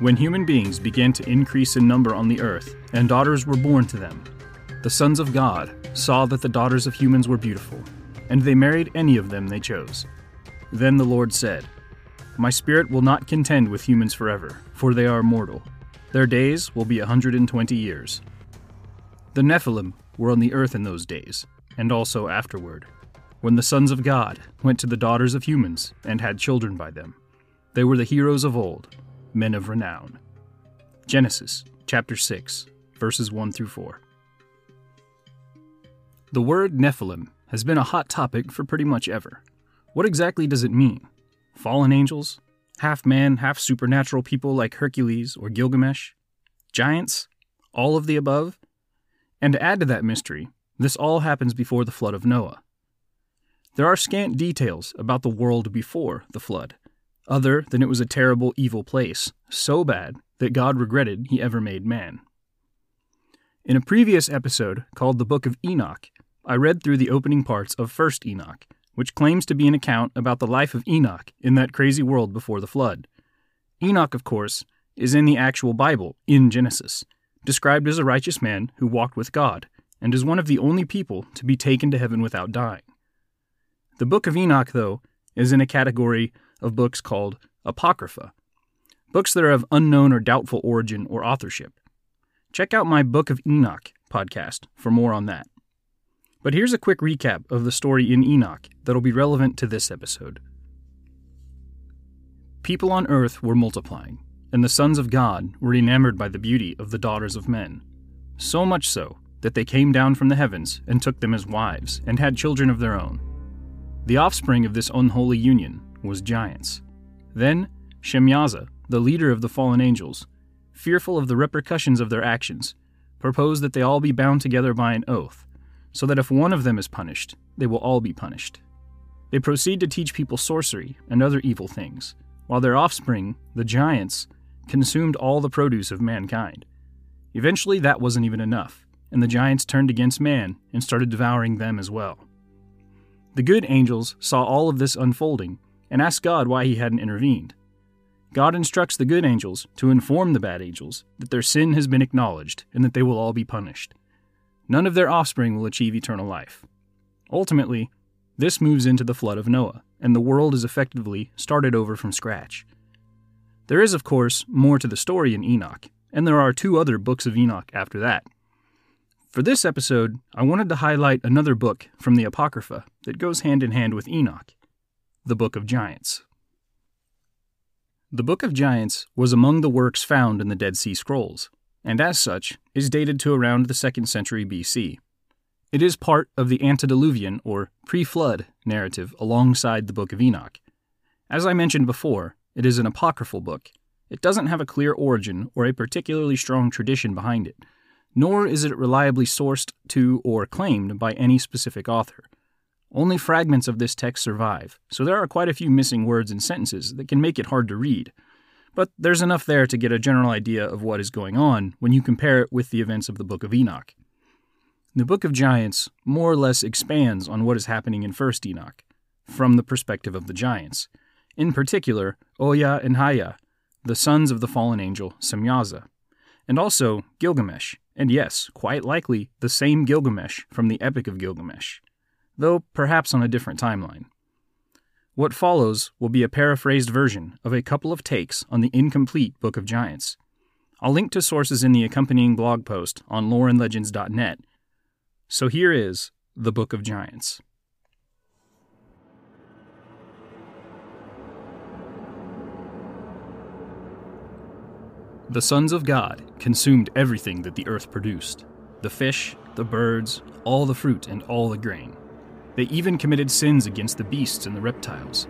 When human beings began to increase in number on the earth, and daughters were born to them, the sons of God saw that the daughters of humans were beautiful, and they married any of them they chose. Then the Lord said, My spirit will not contend with humans forever, for they are mortal. Their days will be a 120 years. The Nephilim were on the earth in those days, and also afterward, when the sons of God went to the daughters of humans and had children by them. They were the heroes of old, men of renown. Genesis chapter 6, verses 1 through 4. The word Nephilim has been a hot topic for pretty much ever. What exactly does it mean? Fallen angels? Half man, half supernatural people like Hercules or Gilgamesh? Giants? All of the above? And to add to that mystery, this all happens before the flood of Noah. There are scant details about the world before the flood, other than it was a terrible, evil place, so bad that God regretted he ever made man. In a previous episode called The Book of Enoch, I read through the opening parts of 1st Enoch, which claims to be an account about the life of Enoch in that crazy world before the flood. Enoch, of course, is in the actual Bible, in Genesis, described as a righteous man who walked with God, and is one of the only people to be taken to heaven without dying. The Book of Enoch, though, is in a category of books called Apocrypha, books that are of unknown or doubtful origin or authorship. Check out my Book of Enoch podcast for more on that. But here's a quick recap of the story in Enoch that'll be relevant to this episode. People on earth were multiplying, and the sons of God were enamored by the beauty of the daughters of men. So much so that they came down from the heavens and took them as wives and had children of their own. The offspring of this unholy union was giants. Then Shemyaza, the leader of the fallen angels, fearful of the repercussions of their actions, proposed that they all be bound together by an oath, so that if one of them is punished, they will all be punished. They proceed to teach people sorcery and other evil things, while their offspring, the giants, consumed all the produce of mankind. Eventually, that wasn't even enough, and the giants turned against man and started devouring them as well. The good angels saw all of this unfolding and asked God why he hadn't intervened. God instructs the good angels to inform the bad angels that their sin has been acknowledged and that they will all be punished. None of their offspring will achieve eternal life. Ultimately, this moves into the flood of Noah, and the world is effectively started over from scratch. There is, of course, more to the story in Enoch, and there are two other books of Enoch after that. For this episode, I wanted to highlight another book from the Apocrypha that goes hand in hand with Enoch the Book of Giants. The Book of Giants was among the works found in the Dead Sea Scrolls, and as such is dated to around the 2nd century BC. It is part of the antediluvian or pre flood narrative alongside the Book of Enoch. As I mentioned before, it is an apocryphal book. It doesn't have a clear origin or a particularly strong tradition behind it, nor is it reliably sourced to or claimed by any specific author. Only fragments of this text survive, so there are quite a few missing words and sentences that can make it hard to read. But there's enough there to get a general idea of what is going on when you compare it with the events of the Book of Enoch. The Book of Giants more or less expands on what is happening in 1st Enoch, from the perspective of the giants, in particular, Oya and Haya, the sons of the fallen angel Semyaza, and also Gilgamesh, and yes, quite likely the same Gilgamesh from the Epic of Gilgamesh though perhaps on a different timeline. What follows will be a paraphrased version of a couple of takes on the incomplete Book of Giants. I'll link to sources in the accompanying blog post on loreandlegends.net So here is the Book of Giants. The sons of God consumed everything that the earth produced the fish, the birds, all the fruit, and all the grain. They even committed sins against the beasts and the reptiles.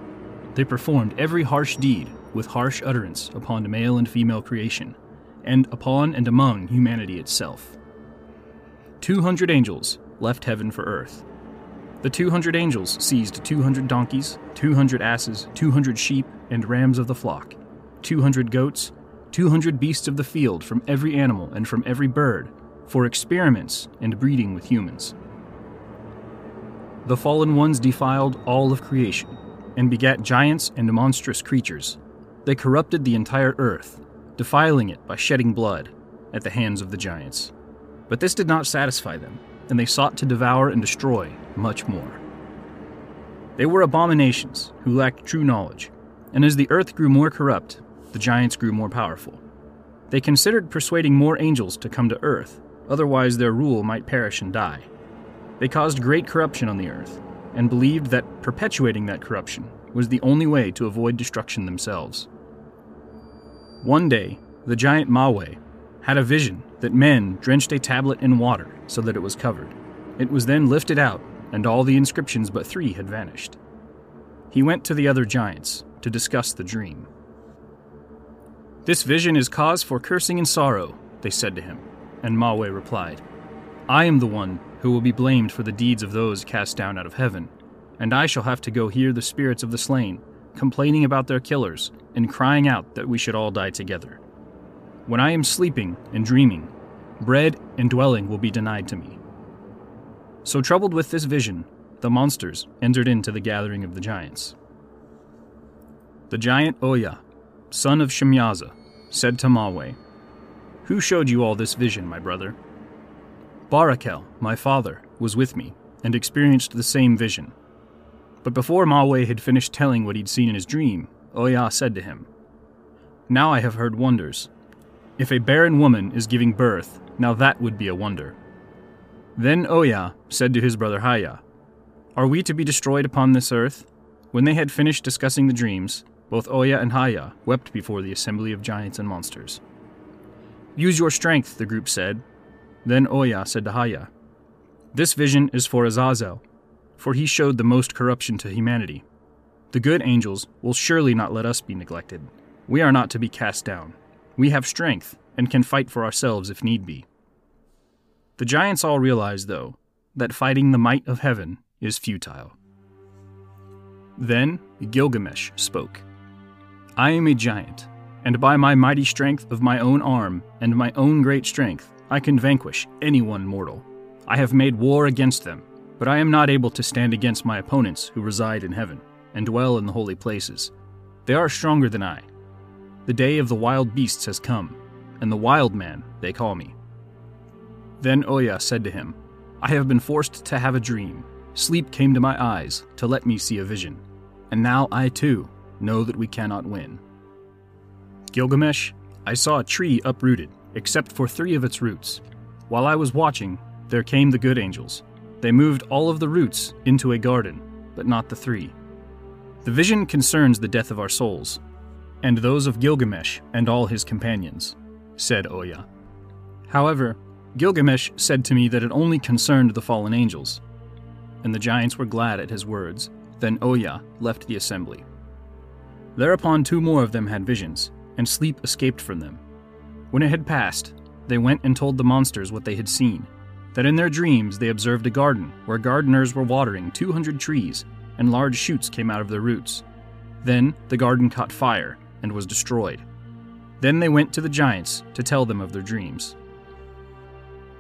They performed every harsh deed with harsh utterance upon male and female creation, and upon and among humanity itself. Two hundred angels left heaven for earth. The two hundred angels seized two hundred donkeys, two hundred asses, two hundred sheep, and rams of the flock, two hundred goats, two hundred beasts of the field from every animal and from every bird, for experiments and breeding with humans. The fallen ones defiled all of creation, and begat giants and monstrous creatures. They corrupted the entire earth, defiling it by shedding blood at the hands of the giants. But this did not satisfy them, and they sought to devour and destroy much more. They were abominations who lacked true knowledge, and as the earth grew more corrupt, the giants grew more powerful. They considered persuading more angels to come to earth, otherwise, their rule might perish and die. They caused great corruption on the earth, and believed that perpetuating that corruption was the only way to avoid destruction themselves. One day, the giant Mawe had a vision that men drenched a tablet in water so that it was covered. It was then lifted out, and all the inscriptions but three had vanished. He went to the other giants to discuss the dream. This vision is cause for cursing and sorrow, they said to him, and Mawe replied, I am the one who will be blamed for the deeds of those cast down out of heaven, and I shall have to go hear the spirits of the slain, complaining about their killers, and crying out that we should all die together. When I am sleeping and dreaming, bread and dwelling will be denied to me. So, troubled with this vision, the monsters entered into the gathering of the giants. The giant Oya, son of Shemyaza, said to Mawe, Who showed you all this vision, my brother? Barakel, my father, was with me and experienced the same vision. But before Mawe had finished telling what he'd seen in his dream, Oya said to him, Now I have heard wonders. If a barren woman is giving birth, now that would be a wonder. Then Oya said to his brother Haya, Are we to be destroyed upon this earth? When they had finished discussing the dreams, both Oya and Haya wept before the assembly of giants and monsters. Use your strength, the group said. Then Oya said to Haya, This vision is for Azazel, for he showed the most corruption to humanity. The good angels will surely not let us be neglected. We are not to be cast down. We have strength and can fight for ourselves if need be. The giants all realize, though, that fighting the might of heaven is futile. Then Gilgamesh spoke. I am a giant, and by my mighty strength of my own arm and my own great strength, I can vanquish anyone mortal. I have made war against them, but I am not able to stand against my opponents who reside in heaven and dwell in the holy places. They are stronger than I. The day of the wild beasts has come, and the wild man they call me. Then Oya said to him, I have been forced to have a dream. Sleep came to my eyes to let me see a vision, and now I too know that we cannot win. Gilgamesh, I saw a tree uprooted, except for three of its roots. While I was watching, there came the good angels. They moved all of the roots into a garden, but not the three. The vision concerns the death of our souls, and those of Gilgamesh and all his companions, said Oya. However, Gilgamesh said to me that it only concerned the fallen angels, and the giants were glad at his words. Then Oya left the assembly. Thereupon two more of them had visions, and sleep escaped from them. When it had passed, they went and told the monsters what they had seen that in their dreams they observed a garden where gardeners were watering 200 trees, and large shoots came out of their roots. Then the garden caught fire and was destroyed. Then they went to the giants to tell them of their dreams.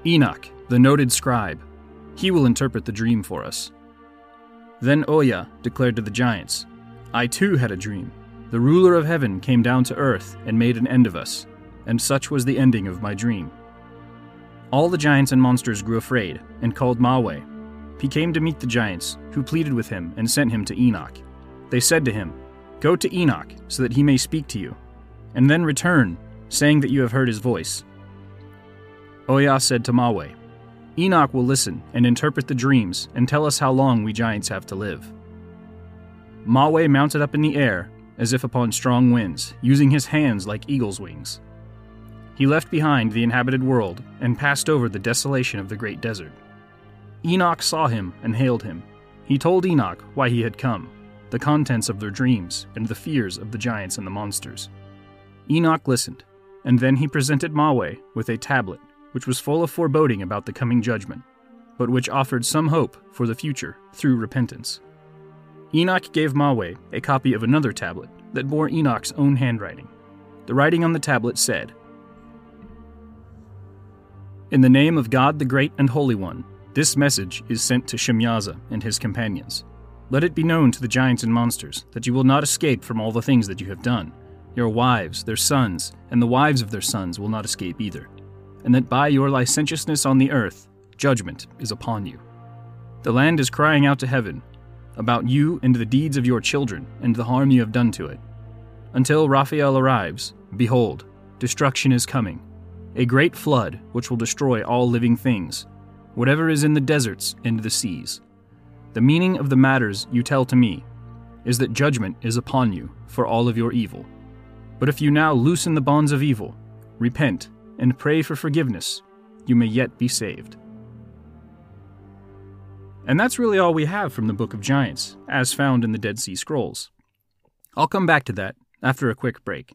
Enoch, the noted scribe, he will interpret the dream for us. Then Oya declared to the giants, I too had a dream. The ruler of heaven came down to earth and made an end of us, and such was the ending of my dream. All the giants and monsters grew afraid and called Mawe. He came to meet the giants, who pleaded with him and sent him to Enoch. They said to him, Go to Enoch, so that he may speak to you, and then return, saying that you have heard his voice. Oya said to Mawe, Enoch will listen and interpret the dreams and tell us how long we giants have to live. Maweh mounted up in the air, as if upon strong winds, using his hands like eagle's wings. He left behind the inhabited world and passed over the desolation of the great desert. Enoch saw him and hailed him. He told Enoch why he had come, the contents of their dreams, and the fears of the giants and the monsters. Enoch listened, and then he presented Maweh with a tablet, which was full of foreboding about the coming judgment, but which offered some hope for the future through repentance. Enoch gave Maweh a copy of another tablet that bore Enoch's own handwriting. The writing on the tablet said, In the name of God the Great and Holy One, this message is sent to Shemyaza and his companions. Let it be known to the giants and monsters that you will not escape from all the things that you have done. Your wives, their sons, and the wives of their sons will not escape either, and that by your licentiousness on the earth, judgment is upon you. The land is crying out to heaven about you and the deeds of your children and the harm you have done to it. Until Raphael arrives, behold, destruction is coming, a great flood which will destroy all living things, whatever is in the deserts and the seas. The meaning of the matters you tell to me is that judgment is upon you for all of your evil. But if you now loosen the bonds of evil, repent, and pray for forgiveness, you may yet be saved. And that's really all we have from the Book of Giants, as found in the Dead Sea Scrolls. I'll come back to that after a quick break.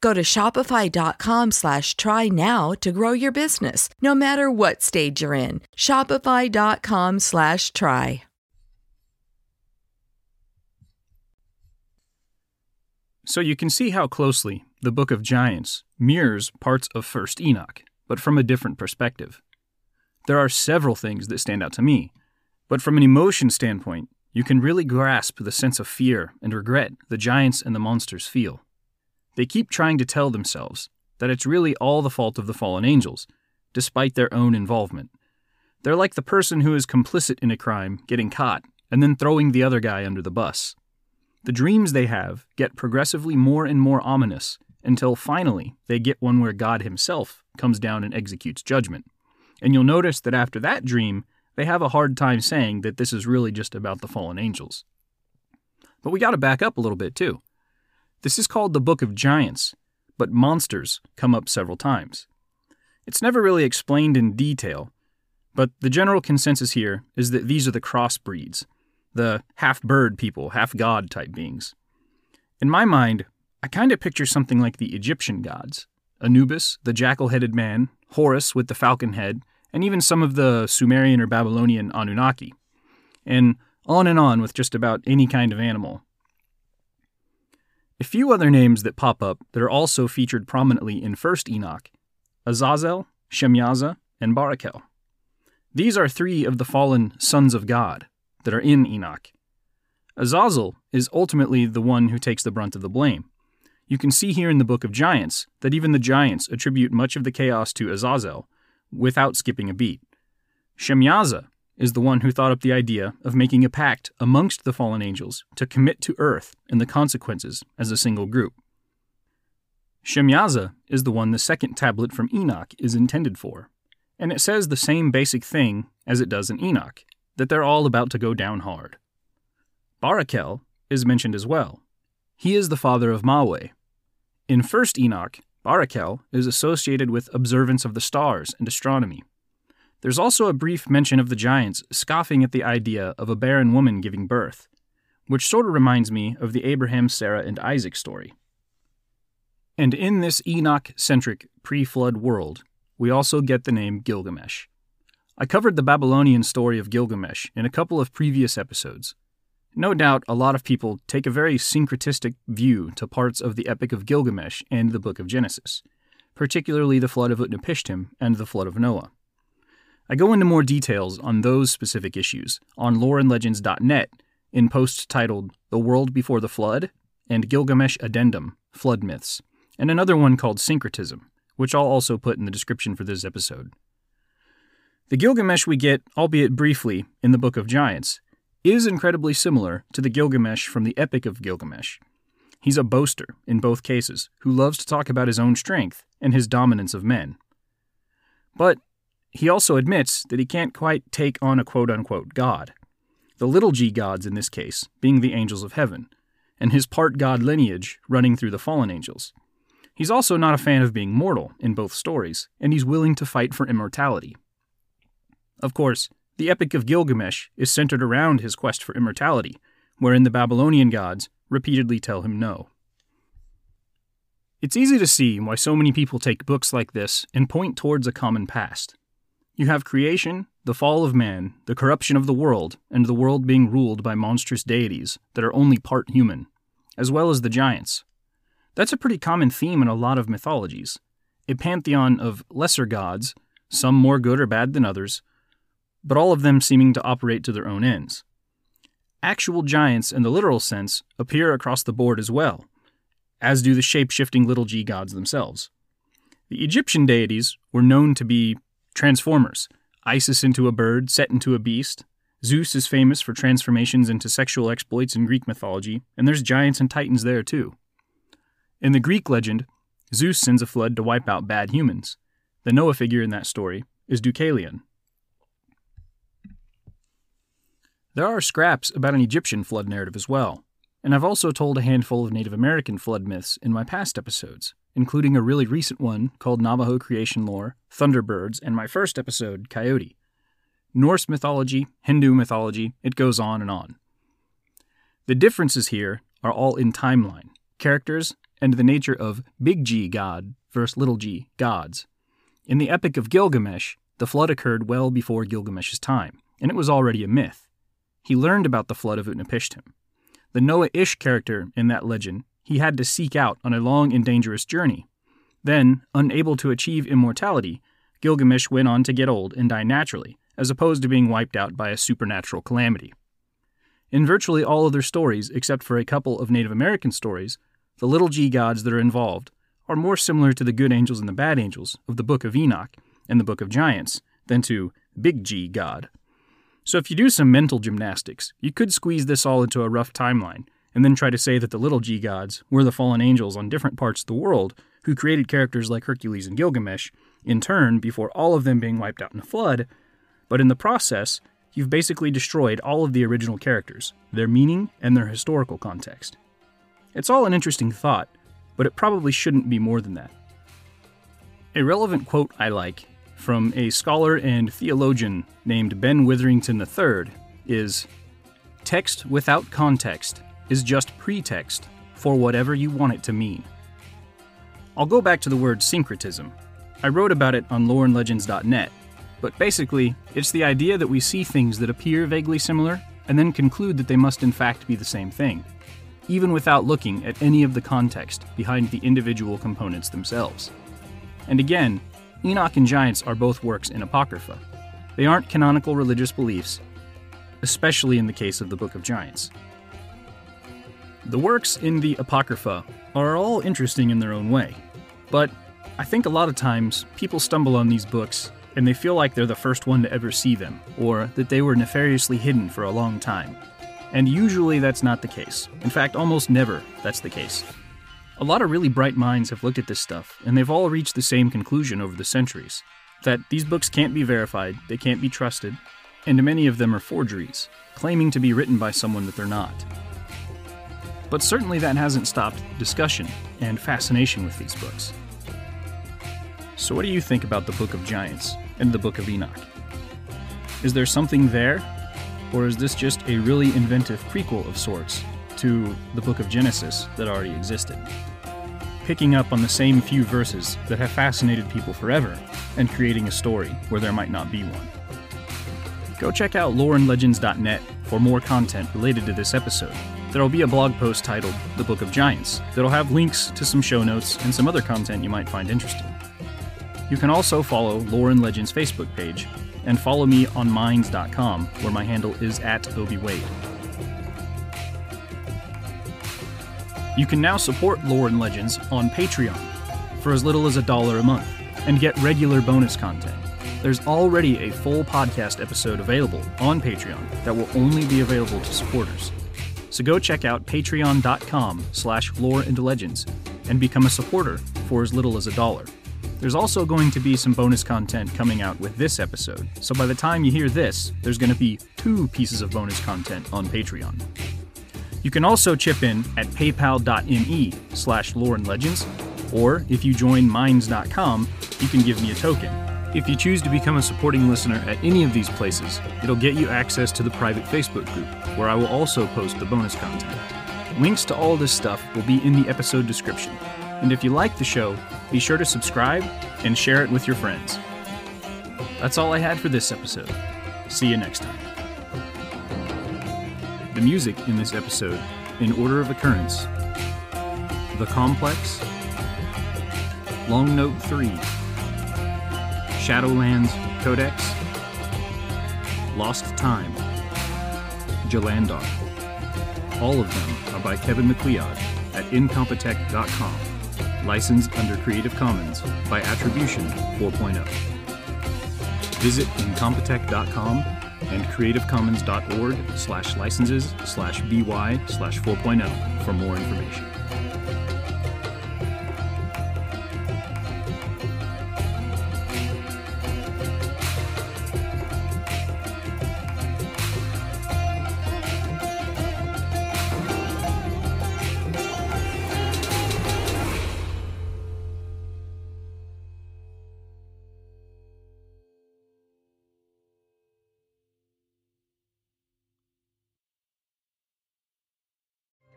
Go to shopify.com slash try now to grow your business, no matter what stage you're in. Shopify.com slash try. So you can see how closely the Book of Giants mirrors parts of 1st Enoch, but from a different perspective. There are several things that stand out to me, but from an emotion standpoint, you can really grasp the sense of fear and regret the giants and the monsters feel. They keep trying to tell themselves that it's really all the fault of the fallen angels, despite their own involvement. They're like the person who is complicit in a crime getting caught and then throwing the other guy under the bus. The dreams they have get progressively more and more ominous until finally they get one where God Himself comes down and executes judgment. And you'll notice that after that dream, they have a hard time saying that this is really just about the fallen angels. But we got to back up a little bit too. This is called the Book of Giants, but monsters come up several times. It's never really explained in detail, but the general consensus here is that these are the crossbreeds, the half bird people, half god type beings. In my mind, I kind of picture something like the Egyptian gods Anubis, the jackal headed man, Horus with the falcon head, and even some of the Sumerian or Babylonian Anunnaki. And on and on with just about any kind of animal. A few other names that pop up that are also featured prominently in 1st Enoch Azazel, Shemyaza, and Barakel. These are three of the fallen sons of God, that are in Enoch. Azazel is ultimately the one who takes the brunt of the blame. You can see here in the Book of Giants that even the giants attribute much of the chaos to Azazel without skipping a beat. Shemyaza is the one who thought up the idea of making a pact amongst the fallen angels to commit to earth and the consequences as a single group. Shemyaza is the one the second tablet from Enoch is intended for, and it says the same basic thing as it does in Enoch that they're all about to go down hard. Barakel is mentioned as well. He is the father of Maweh. In 1st Enoch, Barakel is associated with observance of the stars and astronomy. There's also a brief mention of the giants scoffing at the idea of a barren woman giving birth, which sort of reminds me of the Abraham, Sarah, and Isaac story. And in this Enoch centric pre flood world, we also get the name Gilgamesh. I covered the Babylonian story of Gilgamesh in a couple of previous episodes. No doubt a lot of people take a very syncretistic view to parts of the Epic of Gilgamesh and the Book of Genesis, particularly the flood of Utnapishtim and the flood of Noah. I go into more details on those specific issues on loreandlegends.net in posts titled The World Before the Flood and Gilgamesh Addendum Flood Myths, and another one called Syncretism, which I'll also put in the description for this episode. The Gilgamesh we get, albeit briefly, in the Book of Giants is incredibly similar to the Gilgamesh from the Epic of Gilgamesh. He's a boaster, in both cases, who loves to talk about his own strength and his dominance of men. But he also admits that he can't quite take on a quote unquote god. The little g gods in this case being the angels of heaven, and his part god lineage running through the fallen angels. He's also not a fan of being mortal in both stories, and he's willing to fight for immortality. Of course, the Epic of Gilgamesh is centered around his quest for immortality, wherein the Babylonian gods repeatedly tell him no. It's easy to see why so many people take books like this and point towards a common past. You have creation, the fall of man, the corruption of the world, and the world being ruled by monstrous deities that are only part human, as well as the giants. That's a pretty common theme in a lot of mythologies a pantheon of lesser gods, some more good or bad than others, but all of them seeming to operate to their own ends. Actual giants, in the literal sense, appear across the board as well, as do the shape shifting little g gods themselves. The Egyptian deities were known to be transformers Isis into a bird, Set into a beast. Zeus is famous for transformations into sexual exploits in Greek mythology, and there's giants and titans there too. In the Greek legend, Zeus sends a flood to wipe out bad humans. The Noah figure in that story is Deucalion, There are scraps about an Egyptian flood narrative as well, and I've also told a handful of Native American flood myths in my past episodes, including a really recent one called Navajo Creation Lore, Thunderbirds, and my first episode, Coyote. Norse mythology, Hindu mythology, it goes on and on. The differences here are all in timeline, characters, and the nature of big G god versus little g gods. In the Epic of Gilgamesh, the flood occurred well before Gilgamesh's time, and it was already a myth he learned about the flood of Utnapishtim. The Noah Ish character in that legend he had to seek out on a long and dangerous journey. Then, unable to achieve immortality, Gilgamesh went on to get old and die naturally, as opposed to being wiped out by a supernatural calamity. In virtually all other stories, except for a couple of Native American stories, the little g gods that are involved are more similar to the good angels and the bad angels of the Book of Enoch and the Book of Giants than to Big G God. So if you do some mental gymnastics, you could squeeze this all into a rough timeline, and then try to say that the little g gods were the fallen angels on different parts of the world who created characters like Hercules and Gilgamesh, in turn, before all of them being wiped out in a flood. But in the process, you've basically destroyed all of the original characters, their meaning, and their historical context. It's all an interesting thought, but it probably shouldn't be more than that. A relevant quote I like from a scholar and theologian named Ben Witherington III is Text without context is just pretext for whatever you want it to mean. I'll go back to the word syncretism. I wrote about it on loreandlegends.net, but basically, it's the idea that we see things that appear vaguely similar and then conclude that they must in fact be the same thing, even without looking at any of the context behind the individual components themselves. And again, Enoch and Giants are both works in Apocrypha. They aren't canonical religious beliefs, especially in the case of the Book of Giants. The works in the Apocrypha are all interesting in their own way, but I think a lot of times people stumble on these books and they feel like they're the first one to ever see them, or that they were nefariously hidden for a long time. And usually that's not the case. In fact, almost never that's the case. A lot of really bright minds have looked at this stuff, and they've all reached the same conclusion over the centuries that these books can't be verified, they can't be trusted, and many of them are forgeries, claiming to be written by someone that they're not. But certainly that hasn't stopped discussion and fascination with these books. So, what do you think about the Book of Giants and the Book of Enoch? Is there something there, or is this just a really inventive prequel of sorts to the book of Genesis that already existed. picking up on the same few verses that have fascinated people forever and creating a story where there might not be one. Go check out loreandlegends.net for more content related to this episode. There'll be a blog post titled The Book of Giants that'll have links to some show notes and some other content you might find interesting. You can also follow Lore and Legends Facebook page and follow me on minds.com where my handle is at ObiWade. You can now support Lore and Legends on Patreon for as little as a dollar a month and get regular bonus content. There's already a full podcast episode available on Patreon that will only be available to supporters. So go check out patreon.com slash lore and legends and become a supporter for as little as a dollar. There's also going to be some bonus content coming out with this episode, so by the time you hear this, there's going to be two pieces of bonus content on Patreon. You can also chip in at paypal.me slash lore and legends, or if you join minds.com, you can give me a token. If you choose to become a supporting listener at any of these places, it'll get you access to the private Facebook group, where I will also post the bonus content. Links to all this stuff will be in the episode description. And if you like the show, be sure to subscribe and share it with your friends. That's all I had for this episode. See you next time. The music in this episode, in order of occurrence The Complex, Long Note 3, Shadowlands Codex, Lost Time, Jalandhar. All of them are by Kevin MacLeod at incompetech.com. Licensed under Creative Commons by Attribution 4.0. Visit incompetech.com and creativecommons.org slash licenses slash by slash 4.0 for more information.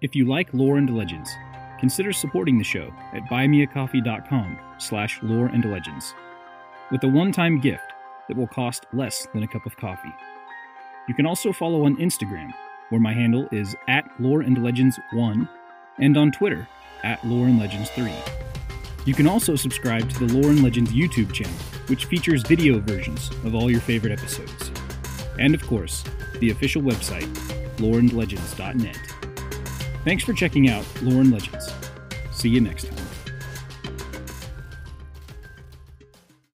If you like lore and legends, consider supporting the show at buymeacoffee.com slash lore and legends with a one-time gift that will cost less than a cup of coffee. You can also follow on Instagram, where my handle is at lore and legends 1 and on Twitter at lore and legends 3. You can also subscribe to the Lore and Legends YouTube channel, which features video versions of all your favorite episodes. And of course, the official website, loreandlegends.net. Thanks for checking out and Legends. See you next time.